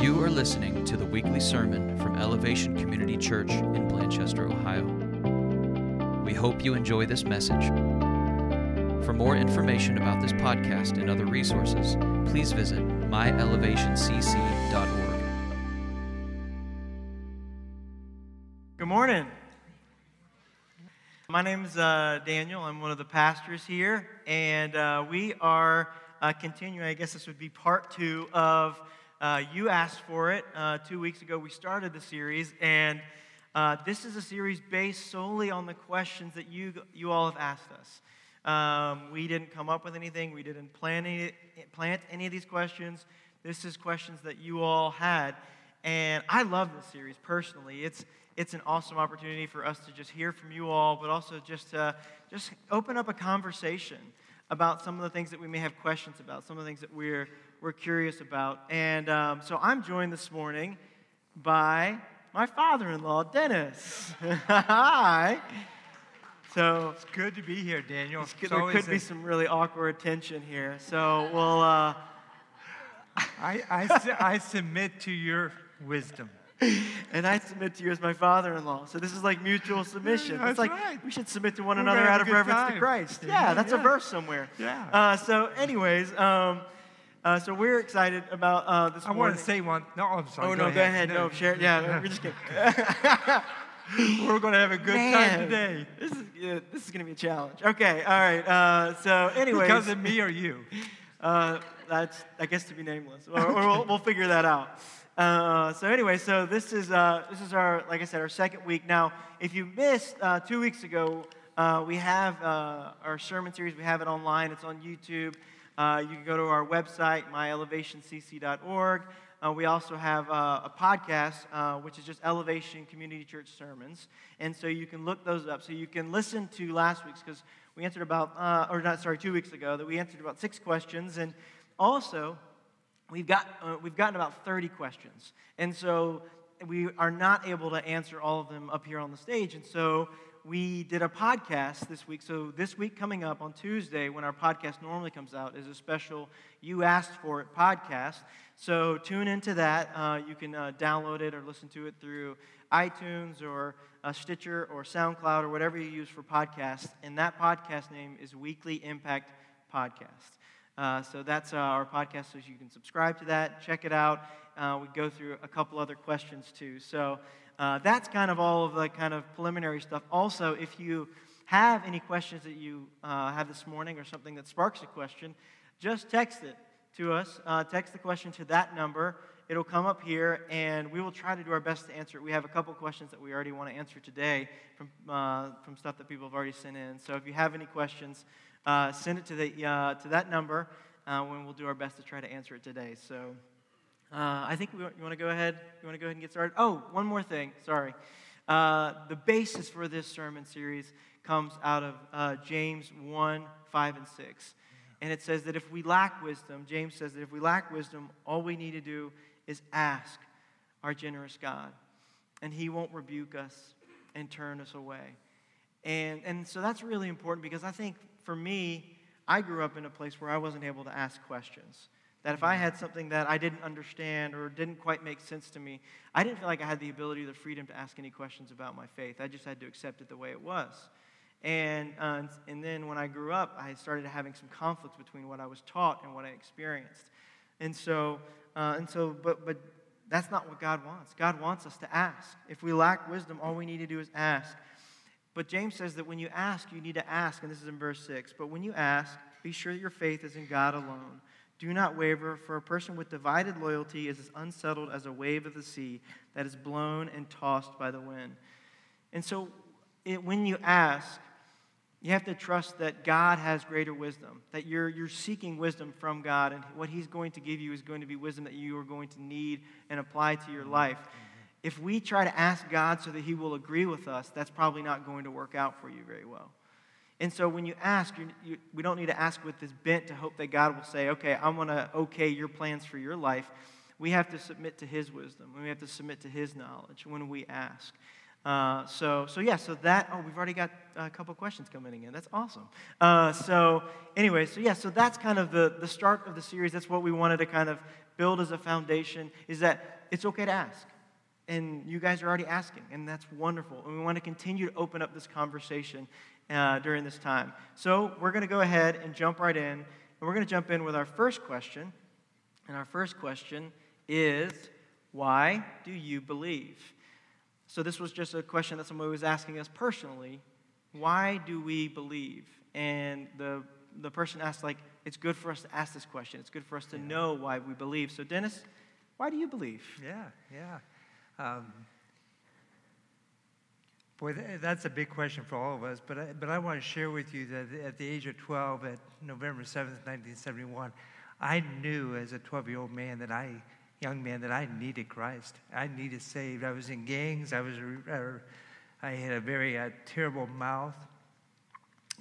You are listening to the weekly sermon from Elevation Community Church in Blanchester, Ohio. We hope you enjoy this message. For more information about this podcast and other resources, please visit myelevationcc.org. Good morning. My name is uh, Daniel. I'm one of the pastors here, and uh, we are uh, continuing. I guess this would be part two of uh, You Asked for It. Uh, two weeks ago, we started the series, and uh, this is a series based solely on the questions that you, you all have asked us. Um, we didn't come up with anything, we didn't plan any, plant any of these questions. This is questions that you all had. And I love this series personally. It's, it's an awesome opportunity for us to just hear from you all, but also just to just open up a conversation about some of the things that we may have questions about, some of the things that we're, we're curious about. And um, so I'm joined this morning by my father in law, Dennis. Hi. So It's good to be here, Daniel. it's good- there could be some really awkward tension here. So we'll. Uh, I, I, su- I submit to your wisdom. and I submit to you as my father-in-law. So this is like mutual submission. that's it's like right. we should submit to one We're another out of a reverence to. Christ. Yeah, Yeah, that's a verse somewhere. Yeah. Uh, so, anyways, um, uh, so we're excited about uh, this I want to say one. No, I'm sorry. Oh no, go ahead. No, share. Yeah, we're just kidding. We're going to have a good Man, time today. This is yeah, this is gonna be a challenge. Okay, all right. Uh, so, anyway, Because of me or you. Uh, that's, I guess, to be nameless, or, or we'll, we'll figure that out. Uh, so anyway, so this is uh, this is our, like I said, our second week. Now, if you missed uh, two weeks ago, uh, we have uh, our sermon series. We have it online. It's on YouTube. Uh, you can go to our website, myelevationcc.org. Uh, we also have uh, a podcast, uh, which is just Elevation Community Church Sermons. And so you can look those up. So you can listen to last week's, because we answered about, uh, or not, sorry, two weeks ago, that we answered about six questions. And also, we've, got, uh, we've gotten about 30 questions. And so we are not able to answer all of them up here on the stage. And so we did a podcast this week. So this week coming up on Tuesday, when our podcast normally comes out, is a special You Asked For It podcast. So tune into that. Uh, you can uh, download it or listen to it through iTunes or uh, Stitcher or SoundCloud or whatever you use for podcasts. And that podcast name is Weekly Impact Podcast. Uh, so that's uh, our podcast, so you can subscribe to that, check it out. Uh, we go through a couple other questions too. So uh, that's kind of all of the kind of preliminary stuff. Also, if you have any questions that you uh, have this morning or something that sparks a question, just text it to us. Uh, text the question to that number. It'll come up here, and we will try to do our best to answer it. We have a couple questions that we already want to answer today from, uh, from stuff that people have already sent in. So if you have any questions, uh, send it to, the, uh, to that number, when we'll do our best to try to answer it today. So uh, I think we, you want to go ahead. You want to go ahead and get started. Oh, one more thing. Sorry. Uh, the basis for this sermon series comes out of uh, James 1, 5, and 6. And it says that if we lack wisdom, James says that if we lack wisdom, all we need to do is ask our generous God. And he won't rebuke us and turn us away. And, and so that's really important because I think for me, I grew up in a place where I wasn't able to ask questions. That if I had something that I didn't understand or didn't quite make sense to me, I didn't feel like I had the ability or the freedom to ask any questions about my faith. I just had to accept it the way it was. And, uh, and then when I grew up, I started having some conflicts between what I was taught and what I experienced. And so, uh, and so but, but that's not what God wants. God wants us to ask. If we lack wisdom, all we need to do is ask. But James says that when you ask, you need to ask, and this is in verse 6. But when you ask, be sure that your faith is in God alone. Do not waver, for a person with divided loyalty is as unsettled as a wave of the sea that is blown and tossed by the wind. And so it, when you ask, you have to trust that God has greater wisdom, that you're, you're seeking wisdom from God, and what He's going to give you is going to be wisdom that you are going to need and apply to your life. If we try to ask God so that He will agree with us, that's probably not going to work out for you very well. And so when you ask, you, you, we don't need to ask with this bent to hope that God will say, okay, I'm going to okay your plans for your life. We have to submit to His wisdom. We have to submit to His knowledge when we ask. Uh, so, so yeah, so that, oh, we've already got a couple questions coming in. That's awesome. Uh, so, anyway, so yeah, so that's kind of the, the start of the series. That's what we wanted to kind of build as a foundation is that it's okay to ask. And you guys are already asking, and that's wonderful. And we want to continue to open up this conversation uh, during this time. So, we're going to go ahead and jump right in. And we're going to jump in with our first question. And our first question is Why do you believe? So, this was just a question that somebody was asking us personally. Why do we believe? And the, the person asked, like, it's good for us to ask this question. It's good for us to know why we believe. So, Dennis, why do you believe? Yeah, yeah. Um, boy, that's a big question for all of us. But I, but I want to share with you that at the age of 12, at November 7th, 1971, I knew as a 12 year old man that I, young man, that I needed Christ. I needed saved. I was in gangs. I was, uh, I had a very uh, terrible mouth.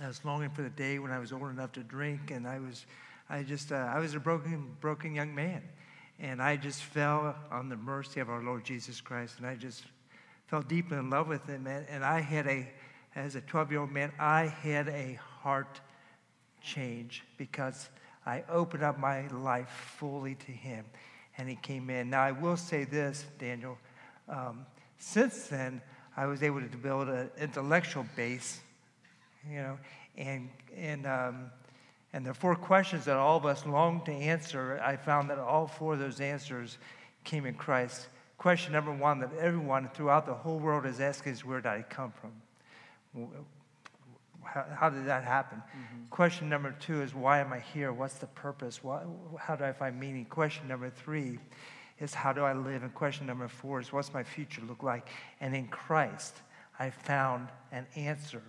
I was longing for the day when I was old enough to drink, and I was, I just, uh, I was a broken, broken young man. And I just fell on the mercy of our Lord Jesus Christ. And I just fell deeply in love with him. And, and I had a, as a 12 year old man, I had a heart change because I opened up my life fully to him. And he came in. Now, I will say this, Daniel. Um, since then, I was able to build an intellectual base, you know, and, and um, and the four questions that all of us long to answer, I found that all four of those answers came in Christ. Question number one that everyone throughout the whole world is asking is where did I come from? How, how did that happen? Mm-hmm. Question number two is why am I here? What's the purpose? Why, how do I find meaning? Question number three is how do I live? And question number four is what's my future look like? And in Christ, I found an answer.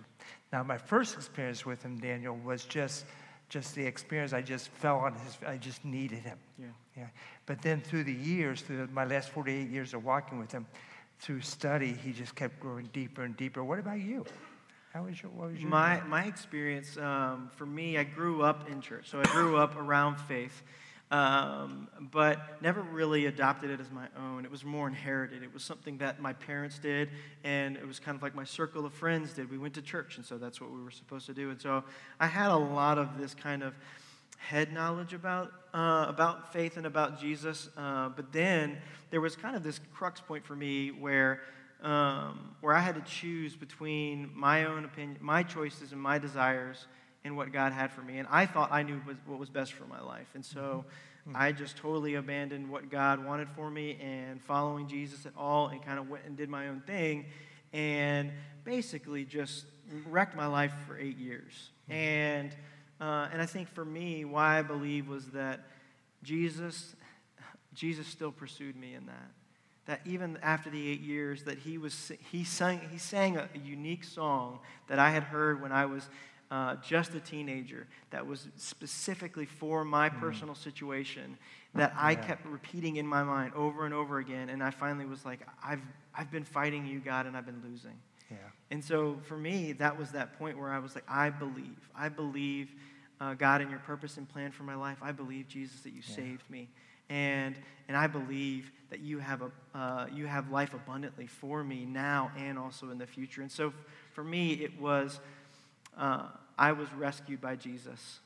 Now, my first experience with him, Daniel, was just just the experience. I just fell on his, I just needed him. Yeah. yeah. But then through the years, through my last 48 years of walking with him, through study, he just kept growing deeper and deeper. What about you? How was your, what was your my, my experience, um, for me, I grew up in church. So I grew up around faith um, but never really adopted it as my own. It was more inherited. It was something that my parents did, and it was kind of like my circle of friends did. We went to church, and so that's what we were supposed to do. And so I had a lot of this kind of head knowledge about uh, about faith and about Jesus. Uh, but then there was kind of this crux point for me where. Um, where I had to choose between my own opinion, my choices, and my desires, and what God had for me. And I thought I knew what was best for my life. And so mm-hmm. I just totally abandoned what God wanted for me and following Jesus at all and kind of went and did my own thing and basically just wrecked my life for eight years. Mm-hmm. And, uh, and I think for me, why I believe was that Jesus, Jesus still pursued me in that that even after the eight years that he was he sang he sang a, unique song that i had heard when i was uh, just a teenager that was specifically for my mm. personal situation that I yeah. kept repeating in my mind over and over again. And I finally was like, I've, I've been fighting you, God, and I've been losing. Yeah. And so for me, that was that point where I was like, I believe. I believe, uh, God, in your purpose and plan for my life. I believe, Jesus, that you yeah. saved me. And, and I believe that you have, a, uh, you have life abundantly for me now and also in the future. And so for me, it was uh, I was rescued by Jesus.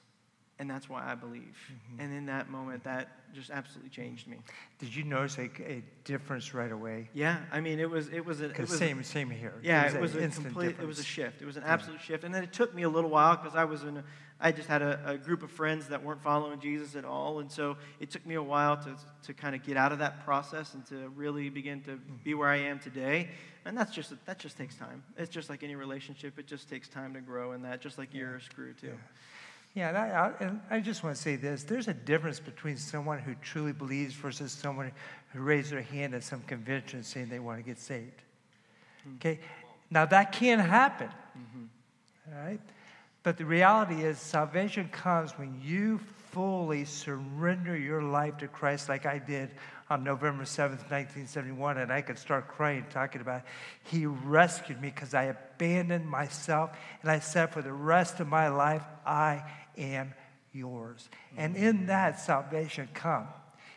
And that's why I believe. Mm-hmm. And in that moment, that just absolutely changed me. Did you notice a, a difference right away? Yeah, I mean, it was it was a it was same a, same here. Yeah, it was, it was a complete difference. it was a shift. It was an absolute yeah. shift. And then it took me a little while because I was in a, I just had a, a, group of friends that weren't following Jesus at all, and so it took me a while to to kind of get out of that process and to really begin to mm-hmm. be where I am today. And that's just that just takes time. It's just like any relationship; it just takes time to grow in that, just like yeah. yours grew too. Yeah. Yeah, and I, I, and I, just want to say this. There's a difference between someone who truly believes versus someone who raised their hand at some convention saying they want to get saved. Mm-hmm. Okay? Now, that can happen. Mm-hmm. All right? But the reality is, salvation comes when you fully surrender your life to Christ, like I did on November 7th, 1971, and I could start crying talking about it. He rescued me because I abandoned myself, and I said, for the rest of my life, I am yours. And in that, salvation come.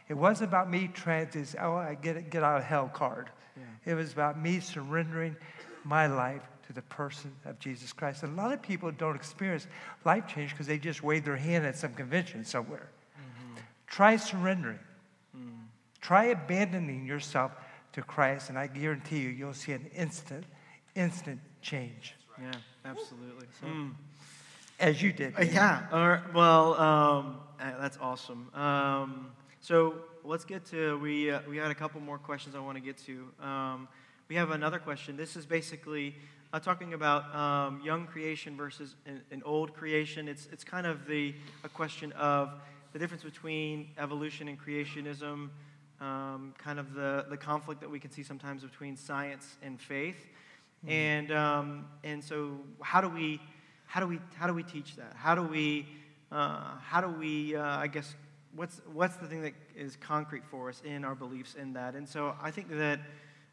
It wasn't about me trying to, oh, I get, it, get out of hell card. Yeah. It was about me surrendering my life to the person of Jesus Christ. And a lot of people don't experience life change because they just wave their hand at some convention somewhere. Mm-hmm. Try surrendering. Mm. Try abandoning yourself to Christ, and I guarantee you, you'll see an instant, instant change. Yeah, absolutely. So, mm. As you did. Uh, yeah. well, um, uh, that's awesome. Um, so let's get to we. Uh, we had a couple more questions I want to get to. Um, we have another question. This is basically uh, talking about um, young creation versus an, an, old creation. It's it's kind of the a question of the difference between evolution and creationism. Um, kind of the, the conflict that we can see sometimes between science and faith. Mm-hmm. And, um, and so how do we, how do we, how do we teach that? How do we, uh, how do we, uh, I guess, what's, what's the thing that is concrete for us in our beliefs in that? And so I think that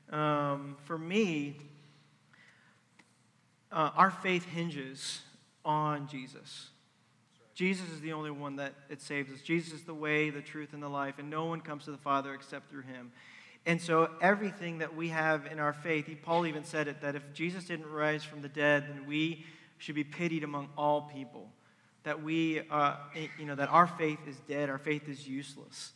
um, for me, uh, our faith hinges on Jesus. Jesus is the only one that it saves us. Jesus is the way, the truth, and the life, and no one comes to the Father except through him. And so everything that we have in our faith, Paul even said it, that if Jesus didn't rise from the dead, then we should be pitied among all people. That we, uh, you know, that our faith is dead, our faith is useless.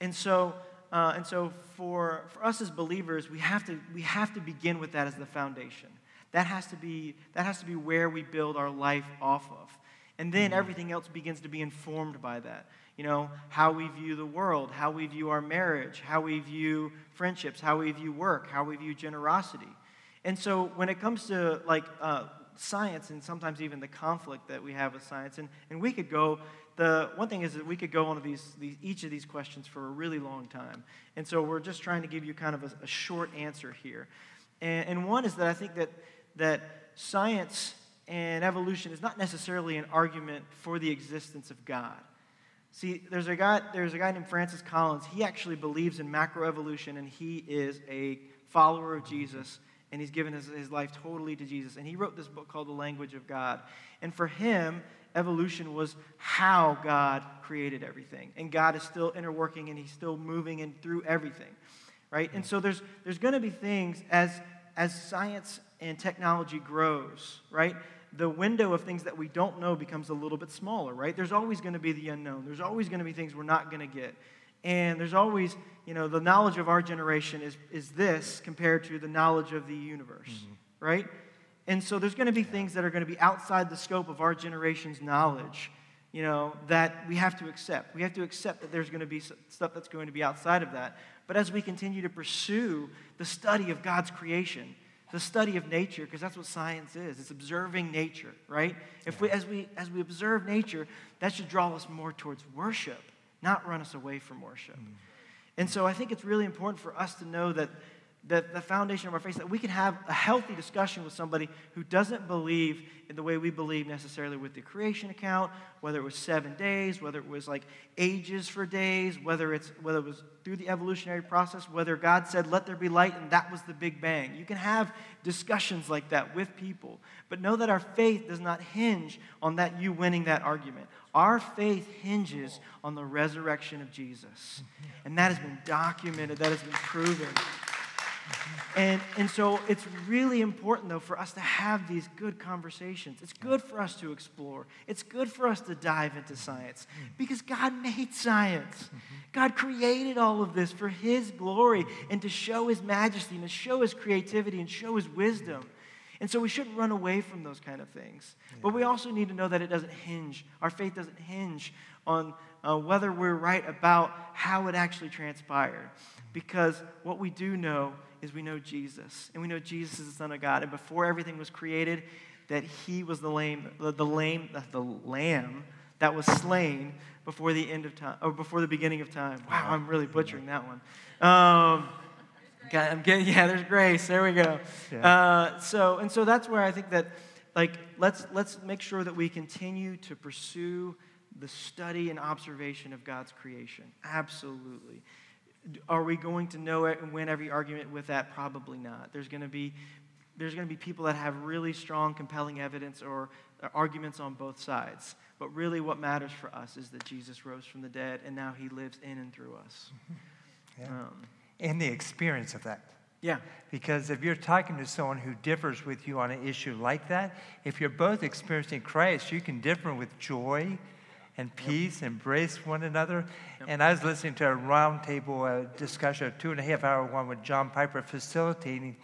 And so, uh, and so for, for us as believers, we have, to, we have to begin with that as the foundation. That has to be, that has to be where we build our life off of. And then mm-hmm. everything else begins to be informed by that. You know, how we view the world, how we view our marriage, how we view friendships, how we view work, how we view generosity. And so when it comes to like uh, science and sometimes even the conflict that we have with science, and, and we could go, the one thing is that we could go on these, these, each of these questions for a really long time. And so we're just trying to give you kind of a, a short answer here. And, and one is that I think that, that science and evolution is not necessarily an argument for the existence of God. See, there's a guy, there's a guy named Francis Collins. He actually believes in macroevolution, and he is a follower of Jesus, and he's given his, his life totally to Jesus. And he wrote this book called The Language of God. And for him, evolution was how God created everything. And God is still interworking, and he's still moving and through everything, right? And hmm. so there's, there's going to be things as, as science and technology grows, right? the window of things that we don't know becomes a little bit smaller, right? There's always going to be the unknown. There's always going to be things we're not going to get. And there's always, you know, the knowledge of our generation is, is this compared to the knowledge of the universe, mm-hmm. right? And so there's going to be things that are going to be outside the scope of our generation's knowledge, you know, that we have to accept. We have to accept that there's going to be stuff that's going to be outside of that. But as we continue to pursue the study of God's creation, the study of nature because that's what science is it's observing nature right if we as we as we observe nature that should draw us more towards worship not run us away from worship mm. and so i think it's really important for us to know that that the foundation of our faith that we can have a healthy discussion with somebody who doesn't believe in the way we believe necessarily with the creation account whether it was seven days whether it was like ages for days whether it's whether it was through the evolutionary process whether god said let there be light and that was the big bang. You can have discussions like that with people but know that our faith does not hinge on that you winning that argument. Our faith hinges on the resurrection of jesus. And that has been documented that has been proven and, and so it's really important, though, for us to have these good conversations. It's good for us to explore. It's good for us to dive into science because God made science. God created all of this for His glory and to show His majesty and to show His creativity and show His wisdom. And so we shouldn't run away from those kind of things. But we also need to know that it doesn't hinge, our faith doesn't hinge on uh, whether we're right about how it actually transpired. Because what we do know is we know Jesus. And we know Jesus is the Son of God. And before everything was created, that he was the lame, the, the lame, the lamb that was slain before the end of time, or before the beginning of time. Wow, I'm really butchering that one. Um, I'm getting, yeah, there's grace. There we go. Uh, so, and so that's where I think that, like, let's, let's make sure that we continue to pursue the study and observation of God's creation. Absolutely. Are we going to know it and win every argument with that? Probably not. There's going to be there's going to be people that have really strong, compelling evidence or arguments on both sides. But really, what matters for us is that Jesus rose from the dead and now he lives in and through us. Mm-hmm. Yeah. Um, and the experience of that. Yeah. Because if you're talking to someone who differs with you on an issue like that, if you're both experiencing Christ, you can differ with joy and peace, embrace one another. Yep. And I was listening to a roundtable uh, discussion, a two and a half hour one with John Piper facilitating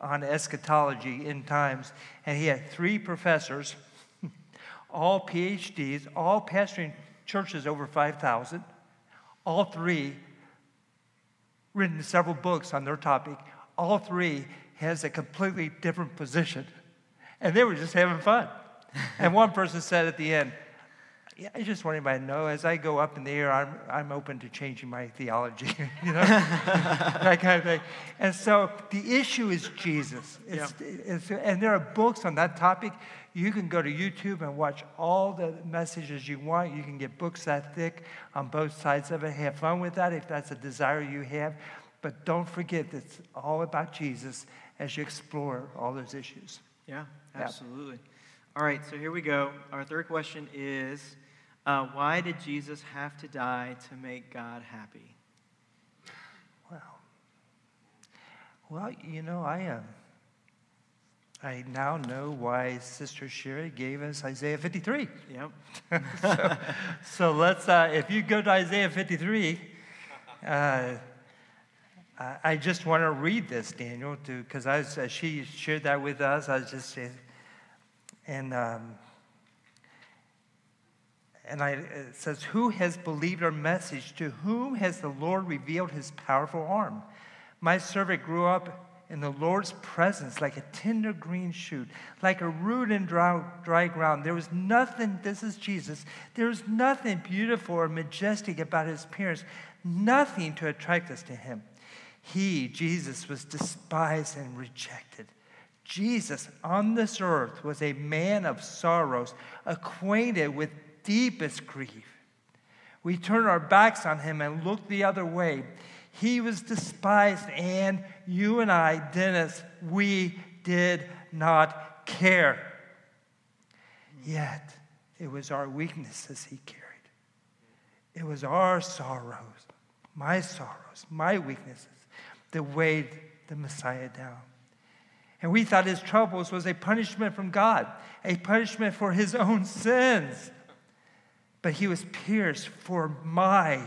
on eschatology in times. And he had three professors, all PhDs, all pastoring churches over 5,000, all three written several books on their topic. All three has a completely different position. And they were just having fun. and one person said at the end, yeah, I just want anybody to know as I go up in the air, I'm, I'm open to changing my theology, you know, that kind of thing. And so the issue is Jesus. It's, it's, and there are books on that topic. You can go to YouTube and watch all the messages you want. You can get books that thick on both sides of it. Have fun with that if that's a desire you have. But don't forget that it's all about Jesus as you explore all those issues. Yeah, absolutely. All right, so here we go. Our third question is uh, Why did Jesus have to die to make God happy? Well, well, you know, I uh, I now know why Sister Sherry gave us Isaiah 53. Yep. so, so let's, uh, if you go to Isaiah 53, uh, I just want to read this, Daniel, because uh, she shared that with us. I was just, and um, and I, it says, Who has believed our message? To whom has the Lord revealed his powerful arm? My servant grew up in the Lord's presence like a tender green shoot, like a root in dry, dry ground. There was nothing, this is Jesus, there was nothing beautiful or majestic about his appearance, nothing to attract us to him. He, Jesus, was despised and rejected. Jesus on this earth was a man of sorrows, acquainted with deepest grief. We turn our backs on him and look the other way. He was despised, and you and I, Dennis, we did not care. Yet, it was our weaknesses he carried. It was our sorrows, my sorrows, my weaknesses, that weighed the Messiah down. And we thought his troubles was a punishment from God, a punishment for his own sins. But he was pierced for my,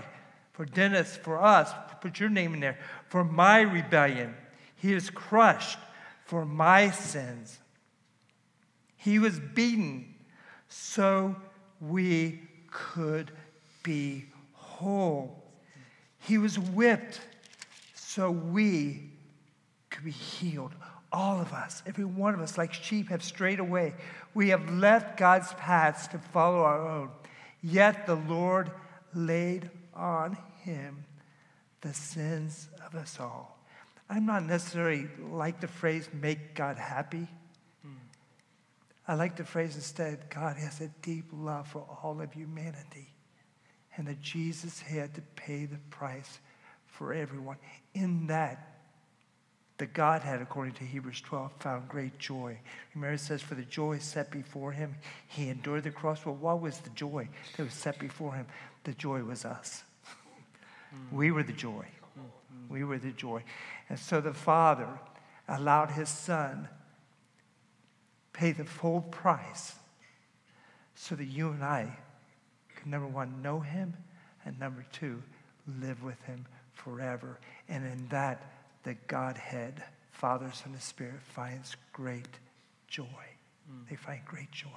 for Dennis, for us, put your name in there, for my rebellion. He was crushed for my sins. He was beaten so we could be whole. He was whipped so we could be healed. All of us, every one of us, like sheep, have strayed away. We have left God's paths to follow our own. Yet the Lord laid on him the sins of us all. I'm not necessarily like the phrase make God happy. I like the phrase instead God has a deep love for all of humanity and that Jesus had to pay the price for everyone. In that, the Godhead, according to Hebrews 12, found great joy. Remember, it says, For the joy set before him, he endured the cross. Well, what was the joy that was set before him? The joy was us. Mm. We were the joy. Mm. We were the joy. And so the Father allowed his Son pay the full price so that you and I could, number one, know him, and number two, live with him forever. And in that, the Godhead, Father, Son, and Spirit, finds great joy. Mm. They find great joy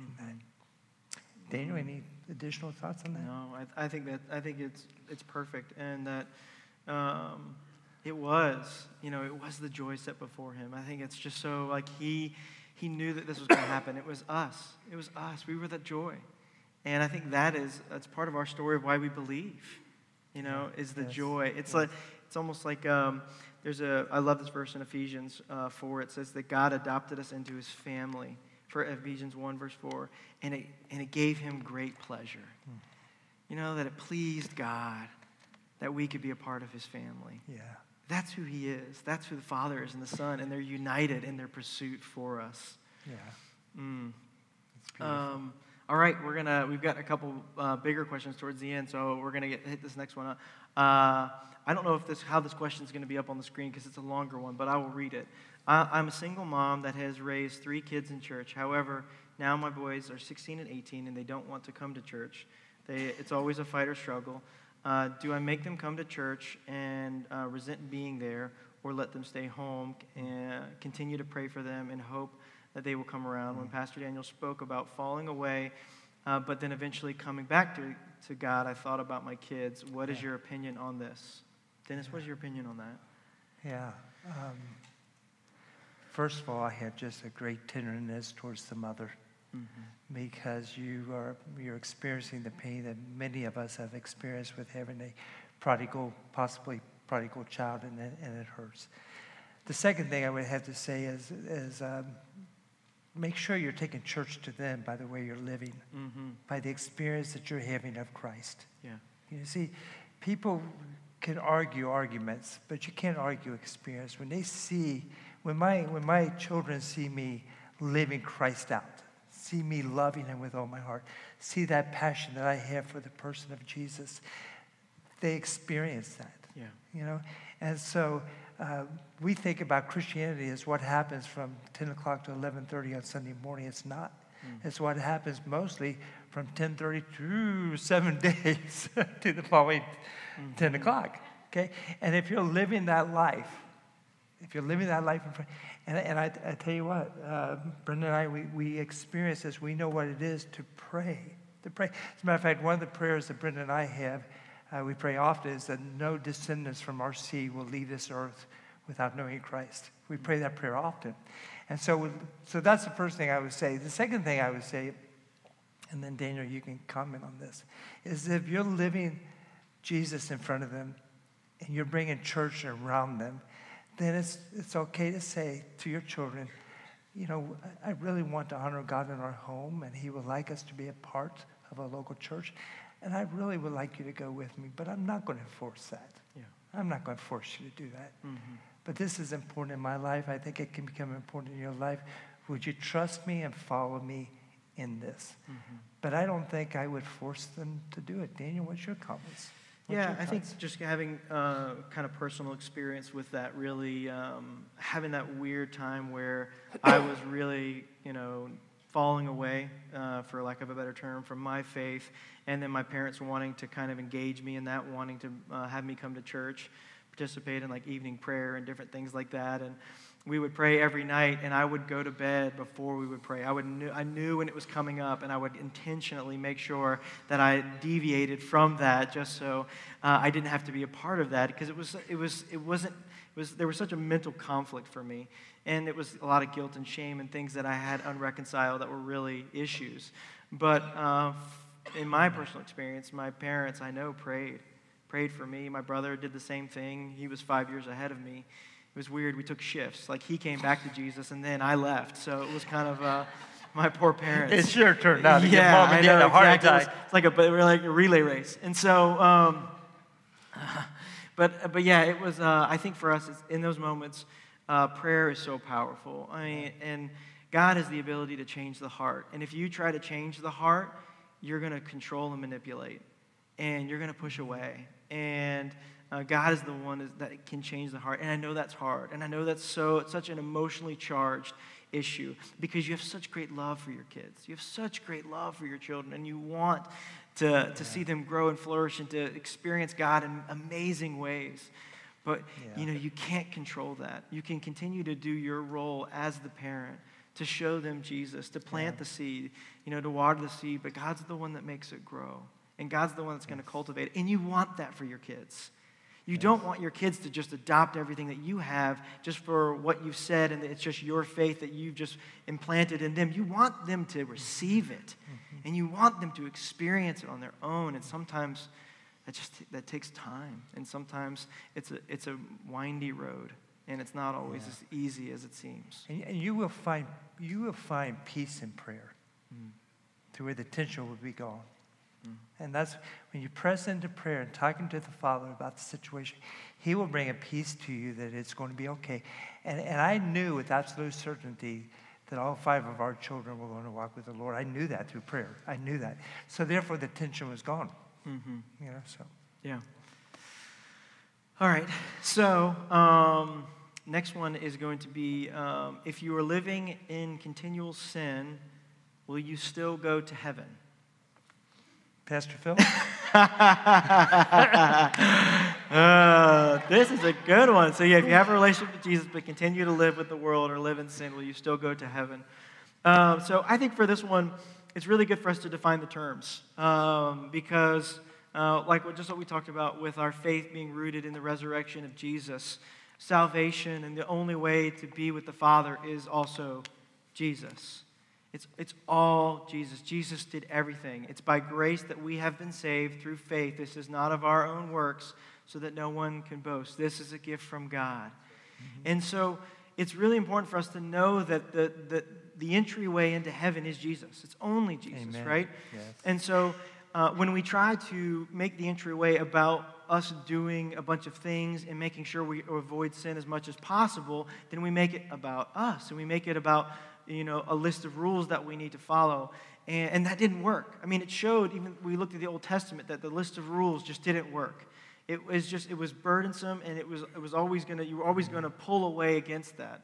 mm-hmm. in that. Daniel, any additional thoughts on that? No, I, I think that I think it's it's perfect, and that um, it was, you know, it was the joy set before him. I think it's just so like he he knew that this was going to happen. It was us. It was us. We were that joy, and I think that is that's part of our story of why we believe. You know, is the yes. joy. It's yes. like it's almost like um, there's a, I love this verse in Ephesians uh, 4. It says that God adopted us into his family, for Ephesians 1, verse 4, and it, and it gave him great pleasure. You know, that it pleased God that we could be a part of his family. Yeah. That's who he is. That's who the Father is and the Son, and they're united in their pursuit for us. Yeah. Mm. Um, All right, we're gonna. We've got a couple uh, bigger questions towards the end, so we're gonna get, hit this next one up. Uh, I don't know if this how this question is gonna be up on the screen because it's a longer one, but I will read it. I, I'm a single mom that has raised three kids in church. However, now my boys are 16 and 18, and they don't want to come to church. They, it's always a fight or struggle. Uh, do I make them come to church and uh, resent being there, or let them stay home and continue to pray for them and hope that they will come around? When Pastor Daniel spoke about falling away, uh, but then eventually coming back to, to God, I thought about my kids. What is your opinion on this? Dennis, what's your opinion on that? Yeah. Um, first of all, I have just a great tenderness towards the mother because you are you're experiencing the pain that many of us have experienced with having a prodigal, possibly prodigal child, and it, and it hurts. The second thing I would have to say is is um, make sure you're taking church to them by the way you're living, Mm-hmm. by the experience that you're having of Christ. Yeah. You see, people can argue arguments, but you can't argue experience. When they see, when my, when my children see me living Christ out, see me loving Him with all my heart, see that passion that I have for the person of Jesus, they experience that. Yeah. You know, and so uh, we think about Christianity as what happens from 10 o'clock to 11:30 on Sunday morning. It's not. It's what happens mostly from 10:30 to seven days to the following 10 o'clock. Okay, and if you're living that life, if you're living that life in front, and, and I, I tell you what, uh, Brenda and I, we, we experience this. We know what it is to pray. To pray. As a matter of fact, one of the prayers that Brenda and I have, uh, we pray often, is that no descendants from our seed will leave this earth without knowing Christ. We pray that prayer often. And so, so that's the first thing I would say. The second thing I would say, and then Daniel, you can comment on this, is if you're living Jesus in front of them and you're bringing church around them, then it's, it's okay to say to your children, you know, I I really want to honor God in our home, and He would like us to be a part of a local church. And I really would like you to go with me, but I'm not going to force that. Yeah. I'm not going to force you to do that. Mm-hmm. But this is important in my life. I think it can become important in your life. Would you trust me and follow me in this? Mm-hmm. But I don't think I would force them to do it. Daniel, what's your comments? What's Yeah, your I think just having uh, kind of personal experience with that, really um, having that weird time where I was really, you know, falling away, uh, for lack of a better term, from my faith, and then my parents wanting to kind of engage me in that, wanting to uh, have me come to church, participate in like evening prayer and different things like that, and we would pray every night, and I would go to bed before we would pray. I would knew, I knew when it was coming up, and I would intentionally make sure that I deviated from that, just so uh, I didn't have to be a part of that, because it was it was it wasn't it was there was such a mental conflict for me, and it was a lot of guilt and shame and things that I had unreconciled that were really issues. But uh, in my personal experience, my parents I know prayed prayed for me. My brother did the same thing. He was five years ahead of me. It was weird. We took shifts. Like he came back to Jesus, and then I left. So it was kind of uh, my poor parents. It sure turned out yeah, get mom and dad a heart exactly. Attack. It's like a, we're like a relay race. And so, um, but but yeah, it was. Uh, I think for us, it's, in those moments, uh, prayer is so powerful. I mean, and God has the ability to change the heart. And if you try to change the heart, you're going to control and manipulate, and you're going to push away. And uh, God is the one that can change the heart. And I know that's hard. And I know that's so it's such an emotionally charged issue because you have such great love for your kids. You have such great love for your children, and you want to, to see them grow and flourish and to experience God in amazing ways. But Yeah. you know, you can't control that. You can continue to do your role as the parent to show them Jesus, to plant Yeah. the seed, you know, to water the seed, but God's the one that makes it grow. And God's the one that's going to cultivate it. And you want that for your kids. You don't want your kids to just adopt everything that you have just for what you've said and it's just your faith that you've just implanted in them. You want them to receive it. Mm-hmm. And you want them to experience it on their own. And sometimes that just that takes time. And sometimes it's a it's a windy road. And it's not always Yeah. as easy as it seems. And, and you will find you will find peace in prayer, mm. to where the tension will be gone. Mm. And that's when you press into prayer and talking to the Father about the situation, He will bring a peace to you that it's going to be okay. And, and I knew with absolute certainty that all five of our children were going to walk with the Lord. I knew that through prayer. I knew that. So therefore, the tension was gone. Mm-hmm. You know, so. Yeah. All right. So, um, next one is going to be um, if you are living in continual sin, will you still go to heaven? Pastor Phil? uh, this is a good one. So, yeah, if you have a relationship with Jesus but continue to live with the world or live in sin, will you still go to heaven? Um, so, I think for this one, it's really good for us to define the terms um, because, uh, like what, just what we talked about with our faith being rooted in the resurrection of Jesus, salvation and the only way to be with the Father is also Jesus. It's, it's all Jesus. Jesus did everything. It's by grace that we have been saved through faith. This is not of our own works, so that no one can boast. This is a gift from God. Mm-hmm. And so it's really important for us to know that the, the, the entryway into heaven is Jesus. It's only Jesus, Amen. right? Yes. And so uh, when we try to make the entryway about us doing a bunch of things and making sure we avoid sin as much as possible, then we make it about us and we make it about you know, a list of rules that we need to follow. And, and that didn't work. I mean, it showed, even we looked at the Old Testament, that the list of rules just didn't work. It was just, it was burdensome, and it was, it was always going to, you were always going to pull away against that.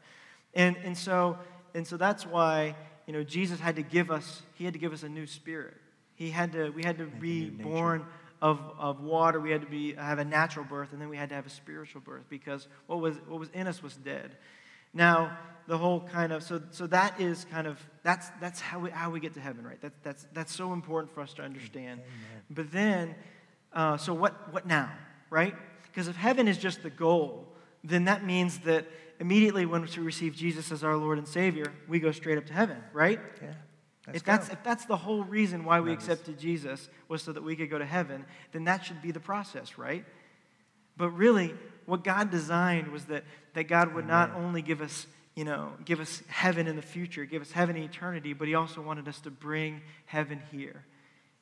And, and, so, and so that's why, you know, Jesus had to give us, he had to give us a new spirit. He had to, we had to be born of, of water. We had to be, have a natural birth, and then we had to have a spiritual birth because what was, what was in us was dead. Now, the whole kind of so so that is kind of that's that's how we how we get to heaven, right? That's that's that's so important for us to understand. Amen. But then, uh, so what what now, right? Because if heaven is just the goal, then that means that immediately when we receive Jesus as our Lord and Savior, we go straight up to heaven, right? Yeah. if that's if that's the whole reason why we accepted Jesus was so that we could go to heaven, then that should be the process, right? But really, what God designed was that, that God would not only give us, you know, give us heaven in the future, give us heaven in eternity, but He also wanted us to bring heaven here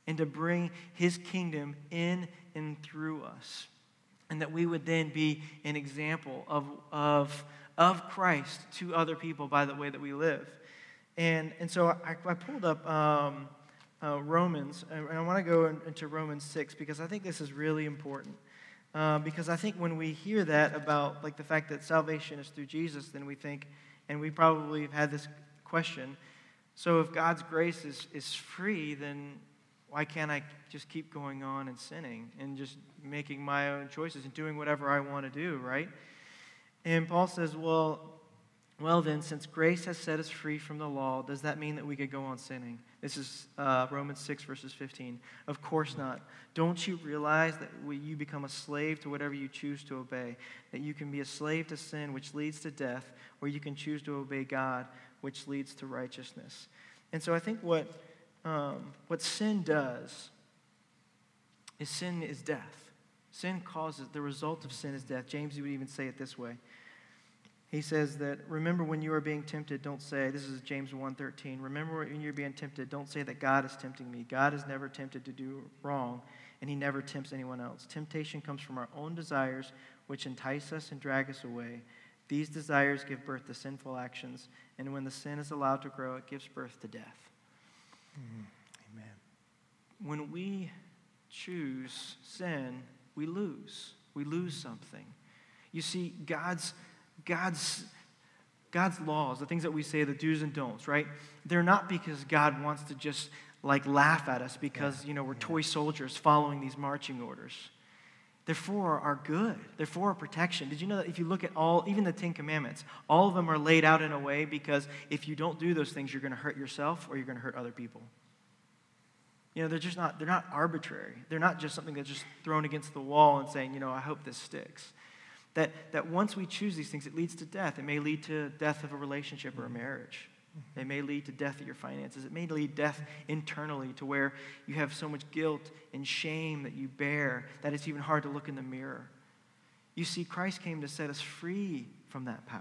and to bring His kingdom in and through us. And that we would then be an example of, of, of Christ to other people by the way that we live. And, and so I, I pulled up um, uh, Romans, and I want to go into Romans 6 because I think this is really important. Uh, because I think when we hear that about like the fact that salvation is through Jesus, then we think, and we probably have had this question. So if God's grace is, is free, then why can't I just keep going on and sinning and just making my own choices and doing whatever I want to do, right? And Paul says, well, well then, since grace has set us free from the law, does that mean that we could go on sinning? This is uh, Romans 6, verses 15. Of course not. Don't you realize that you become a slave to whatever you choose to obey? That you can be a slave to sin, which leads to death, or you can choose to obey God, which leads to righteousness. And so I think what, um, what sin does is sin is death. Sin causes, the result of sin is death. James would even say it this way. He says that remember when you are being tempted don't say this is james 1.13 remember when you're being tempted don't say that god is tempting me. God is never tempted to do wrong and he never tempts anyone else. Temptation comes from our own desires which entice us and drag us away. These desires give birth to sinful actions and when the sin is allowed to grow it gives birth to death. Mm-hmm. amen. When we choose sin we lose we lose something you see god's God's, God's laws, the things that we say, the do's and don'ts, right? They're not because God wants to just like laugh at us because, you know, we're toy soldiers following these marching orders. They're for our good. They're for our protection. Did you know that if you look at all, even the Ten Commandments, all of them are laid out in a way because if you don't do those things, you're going to hurt yourself or you're going to hurt other people. You know, they're just not, they're not arbitrary. They're not just something that's just thrown against the wall and saying, you know, I hope this sticks. That, that once we choose these things, it leads to death. It may lead to death of a relationship or a marriage. It may lead to death of your finances. It may lead death internally to where you have so much guilt and shame that you bear that it's even hard to look in the mirror. You see, Christ came to set us free from that power,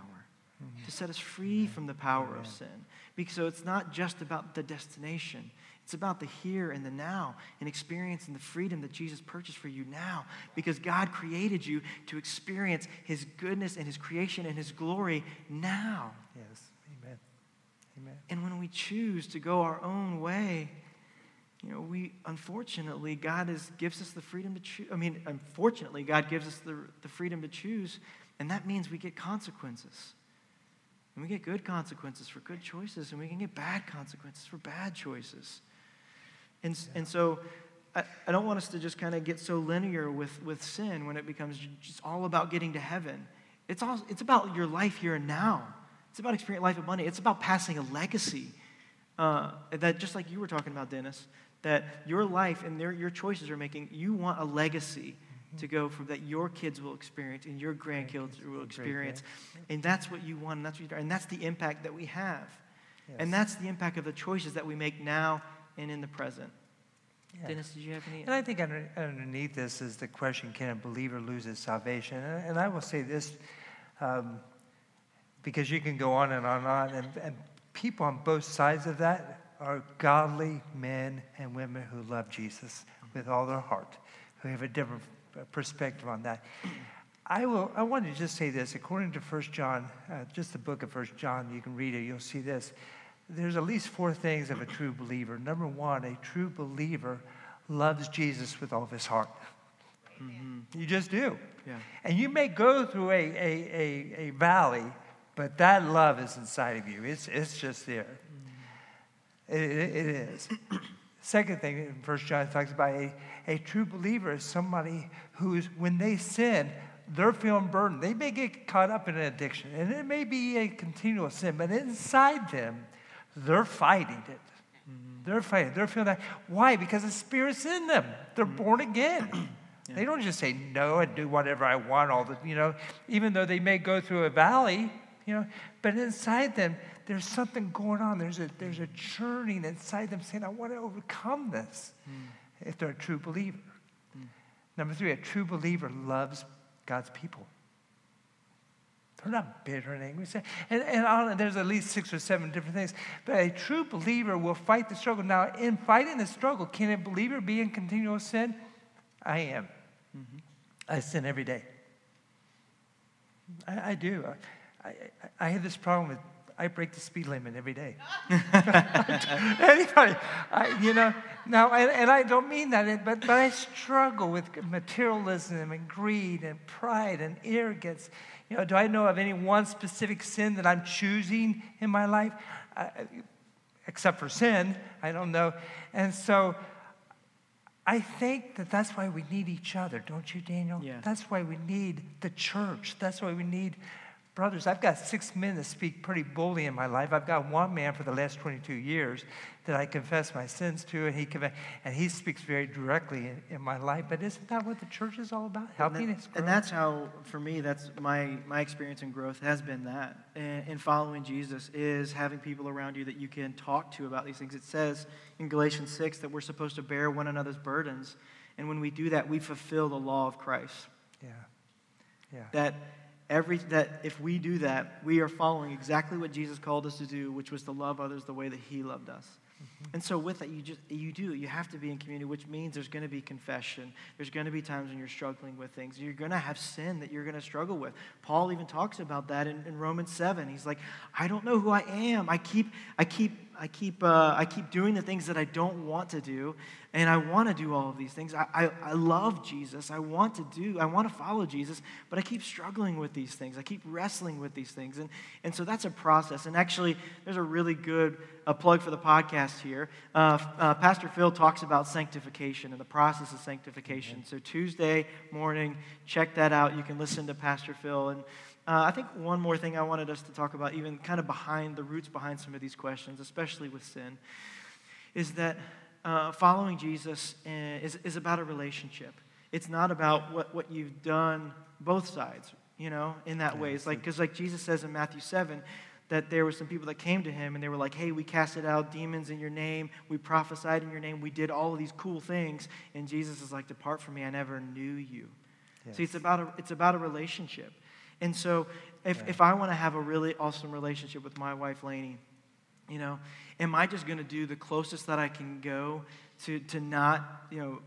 mm-hmm. to set us free from the power of sin. Because so it's not just about the destination, it's about the here and the now and experiencing the freedom that Jesus purchased for you now because God created you to experience His goodness and His creation and His glory now. Yes, amen. Amen. And when we choose to go our own way, you know, we unfortunately God is, gives us the freedom to choose. I mean, unfortunately, God gives us the, the freedom to choose, and that means we get consequences. And we get good consequences for good choices, and we can get bad consequences for bad choices. And, and so I, I don't want us to just kind of get so linear with, with sin when it becomes just all about getting to heaven. It's, all, it's about your life here and now. It's about experiencing life of money. It's about passing a legacy. Uh, that just like you were talking about, Dennis, that your life and their, your choices are making, you want a legacy mm-hmm. to go from that your kids will experience and your grandkids will experience. And that's what you want, and that's, what you, and that's the impact that we have. Yes. And that's the impact of the choices that we make now and in the present. Yeah. Dennis, did you have any? And I think under, underneath this is the question can a believer lose his salvation? And, and I will say this um, because you can go on and on and on, and, and people on both sides of that are godly men and women who love Jesus with all their heart, who have a different perspective on that. I will. I want to just say this. According to First John, uh, just the book of First John, you can read it. You'll see this. There's at least four things of a true believer. Number one, a true believer loves Jesus with all of his heart. Mm-hmm. You just do. Yeah. And you may go through a, a, a, a, valley, but that love is inside of you. It's, it's just there. Mm-hmm. It, it, it is. Second thing in First John talks about a, a true believer is somebody who's, when they sin, they're feeling burdened. They may get caught up in an addiction, and it may be a continual sin, but inside them, they're fighting it. They're fighting. They're feeling that. Why? Because the Spirit's in them. They're mm-hmm. born again. yeah. They don't just say no and do whatever I want all the, you know, even though they may go through a valley, you know, but inside them, there's something going on. There's a, there's a churning inside them saying, I want to overcome this mm. if they're a true believer. Mm. Number three, a true believer loves God's people. They're not bitter and angry. And, and on, there's at least six or seven different things. But a true believer will fight the struggle. Now, in fighting the struggle, can a believer be in continual sin? I am. Mm-hmm. I sin every day. I, I do. I, I, I, have this problem with, I break the speed limit every day. Anybody, I, you know, now, and, and, I don't mean that, but, but I struggle with materialism and greed and pride and arrogance you know, do I know of any one specific sin that I'm choosing in my life? Uh, except for sin, I don't know. And so I think that that's why we need each other, don't you, Daniel? Yeah. That's why we need the church. That's why we need brothers. I've got six men that speak pretty boldly in my life. I've got one man for the last 22 years that I confess my sins to, and he, and he speaks very directly in, in my life. But isn't that what the church is all about? Helping and us grow? And that's how, for me, that's my, my experience in growth has been that. In, in following Jesus is having people around you that you can talk to about these things. It says in Galatians 6 that we're supposed to bear one another's burdens. And when we do that, we fulfill the law of Christ. Yeah. Yeah. That every that if we do that we are following exactly what jesus called us to do which was to love others the way that he loved us Mm-hmm. And so with that, you just you do you have to be in community, which means there's going to be confession. There's going to be times when you're struggling with things. You're going to have sin that you're going to struggle with. Paul even talks about that in, in Romans seven. He's like, I don't know who I am. I keep I keep I keep uh, I keep doing the things that I don't want to do, and I want to do all of these things. I, I, I love Jesus. I want to do, I want to follow Jesus, but I keep struggling with these things. I keep wrestling with these things. And, and so that's a process. And actually, there's a really good a plug for the podcast here. Uh, uh, Pastor Phil talks about sanctification and the process of sanctification. Mm-hmm. So Tuesday morning, check that out. You can listen to Pastor Phil. And uh, I think one more thing I wanted us to talk about, even kind of behind the roots behind some of these questions, especially with sin, is that uh, following Jesus uh, is, is about a relationship. It's not about what, what you've done, both sides, you know, in that yeah, way. It's like, because like Jesus says in Matthew 7, that there were some people that came to him and they were like, hey, we casted out demons in your name. We prophesied in your name. We did all of these cool things. And Jesus is like, depart from me. I never knew you. Yes. See, it's about a, it's about a relationship. And so if, yeah. if I want to have a really awesome relationship with my wife, Lainey, you know, am I just going to do the closest that I can go to, to not, you know,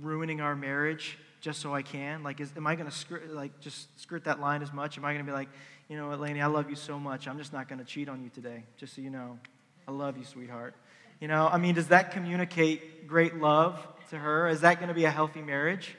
ruining our marriage just so I can? Like, is, am I going to skirt, like, just skirt that line as much? Am I going to be like, you know what, Lainey, I love you so much. I'm just not going to cheat on you today, just so you know. I love you, sweetheart. You know, I mean, does that communicate great love to her? Is that going to be a healthy marriage?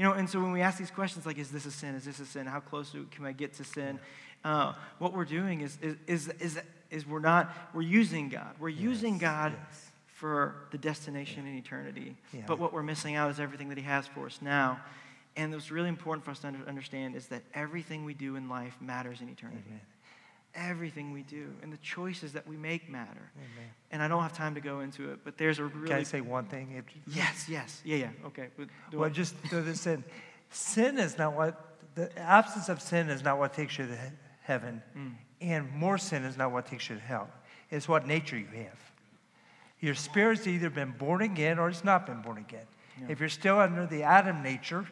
You know, and so when we ask these questions like, is this a sin? Is this a sin? How close can I get to sin? Uh, what we're doing is, is, is, is, is we're not, we're using God. We're yes, using God yes. for the destination in eternity. Yeah. But what we're missing out is everything that He has for us now. And what's really important for us to understand is that everything we do in life matters in eternity. Amen. Everything we do and the choices that we make matter. Amen. And I don't have time to go into it, but there's a really. Can I say one thing? It, yes, yes. Yeah, yeah. Okay. well, it. just throw this in. Sin is not what, the absence of sin is not what takes you to heaven, mm. and more sin is not what takes you to hell. It's what nature you have. Your spirit's either been born again or it's not been born again. Yeah. If you're still under the Adam nature,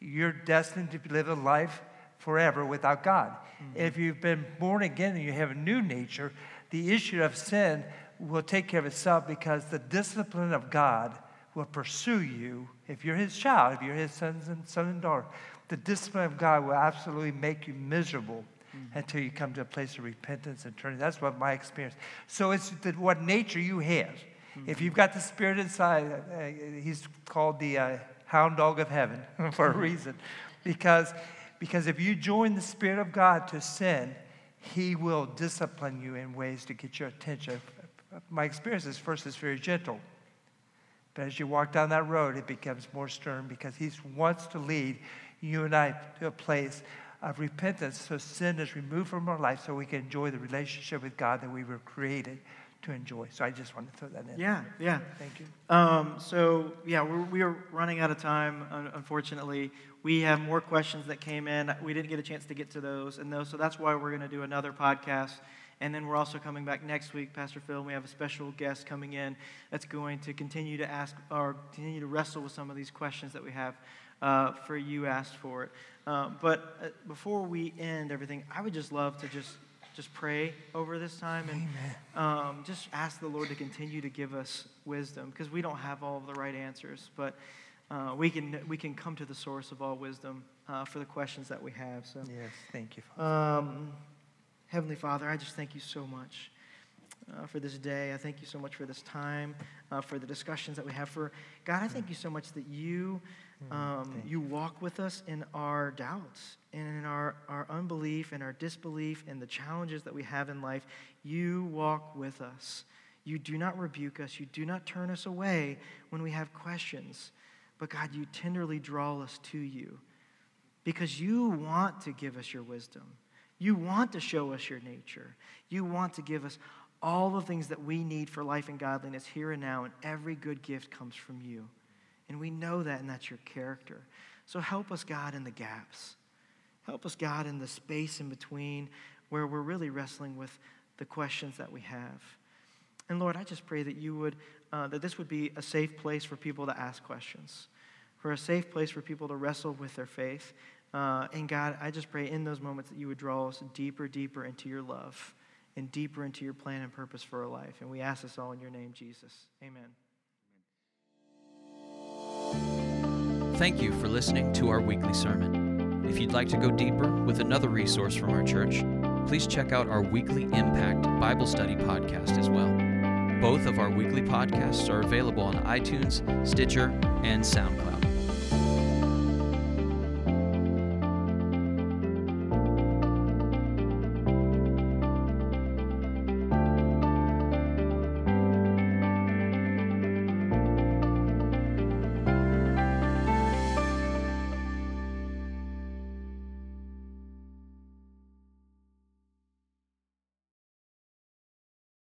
you're destined to live a life forever without God. Mm-hmm. If you've been born again and you have a new nature, the issue of sin will take care of itself because the discipline of God will pursue you if you're his child, if you're his sons and son and daughter. The discipline of God will absolutely make you miserable mm-hmm. until you come to a place of repentance and turning. That's what my experience. So it's the, what nature you have. Mm-hmm. If you've got the Spirit inside, uh, he's called the uh, hound dog of heaven for a reason, because because if you join the Spirit of God to sin, He will discipline you in ways to get your attention. My experience is first it's very gentle. But as you walk down that road, it becomes more stern because He wants to lead you and I to a place of repentance so sin is removed from our life so we can enjoy the relationship with God that we were created to enjoy. So I just wanted to throw that in. Yeah, yeah. Thank you. Um, so, yeah, we're, we are running out of time, unfortunately. We have more questions that came in. We didn't get a chance to get to those. and those, So that's why we're going to do another podcast. And then we're also coming back next week, Pastor Phil. we have a special guest coming in that's going to continue to ask or continue to wrestle with some of these questions that we have uh, for you asked for it. Uh, but before we end everything, I would just love to just just pray over this time and um, just ask the Lord to continue to give us wisdom because we don't have all of the right answers, but uh, we can we can come to the source of all wisdom uh, for the questions that we have. So yes, thank you, Father. Um, Heavenly Father, I just thank you so much. Uh, for this day. I thank you so much for this time, uh, for the discussions that we have. For God, I thank you so much that you Mm, um, you walk with us in our doubts and in our, our unbelief and our disbelief and the challenges that we have in life. You walk with us. You do not rebuke us. You do not turn us away when we have questions. But God, you tenderly draw us to you because you want to give us your wisdom. You want to show us your nature. You want to give us all the things that we need for life and godliness here and now, and every good gift comes from you. And we know that, and that's your character. So help us, God, in the gaps. Help us, God, in the space in between where we're really wrestling with the questions that we have. And Lord, I just pray that you would, uh, that this would be a safe place for people to ask questions, for a safe place for people to wrestle with their faith. Uh, and God, I just pray in those moments that you would draw us deeper, deeper into your love and deeper into your plan and purpose for our life. And we ask this all in your name, Jesus. Amen. Thank you for listening to our weekly sermon. If you'd like to go deeper with another resource from our church, please check out our weekly Impact Bible Study podcast as well. Both of our weekly podcasts are available on iTunes, Stitcher, and SoundCloud.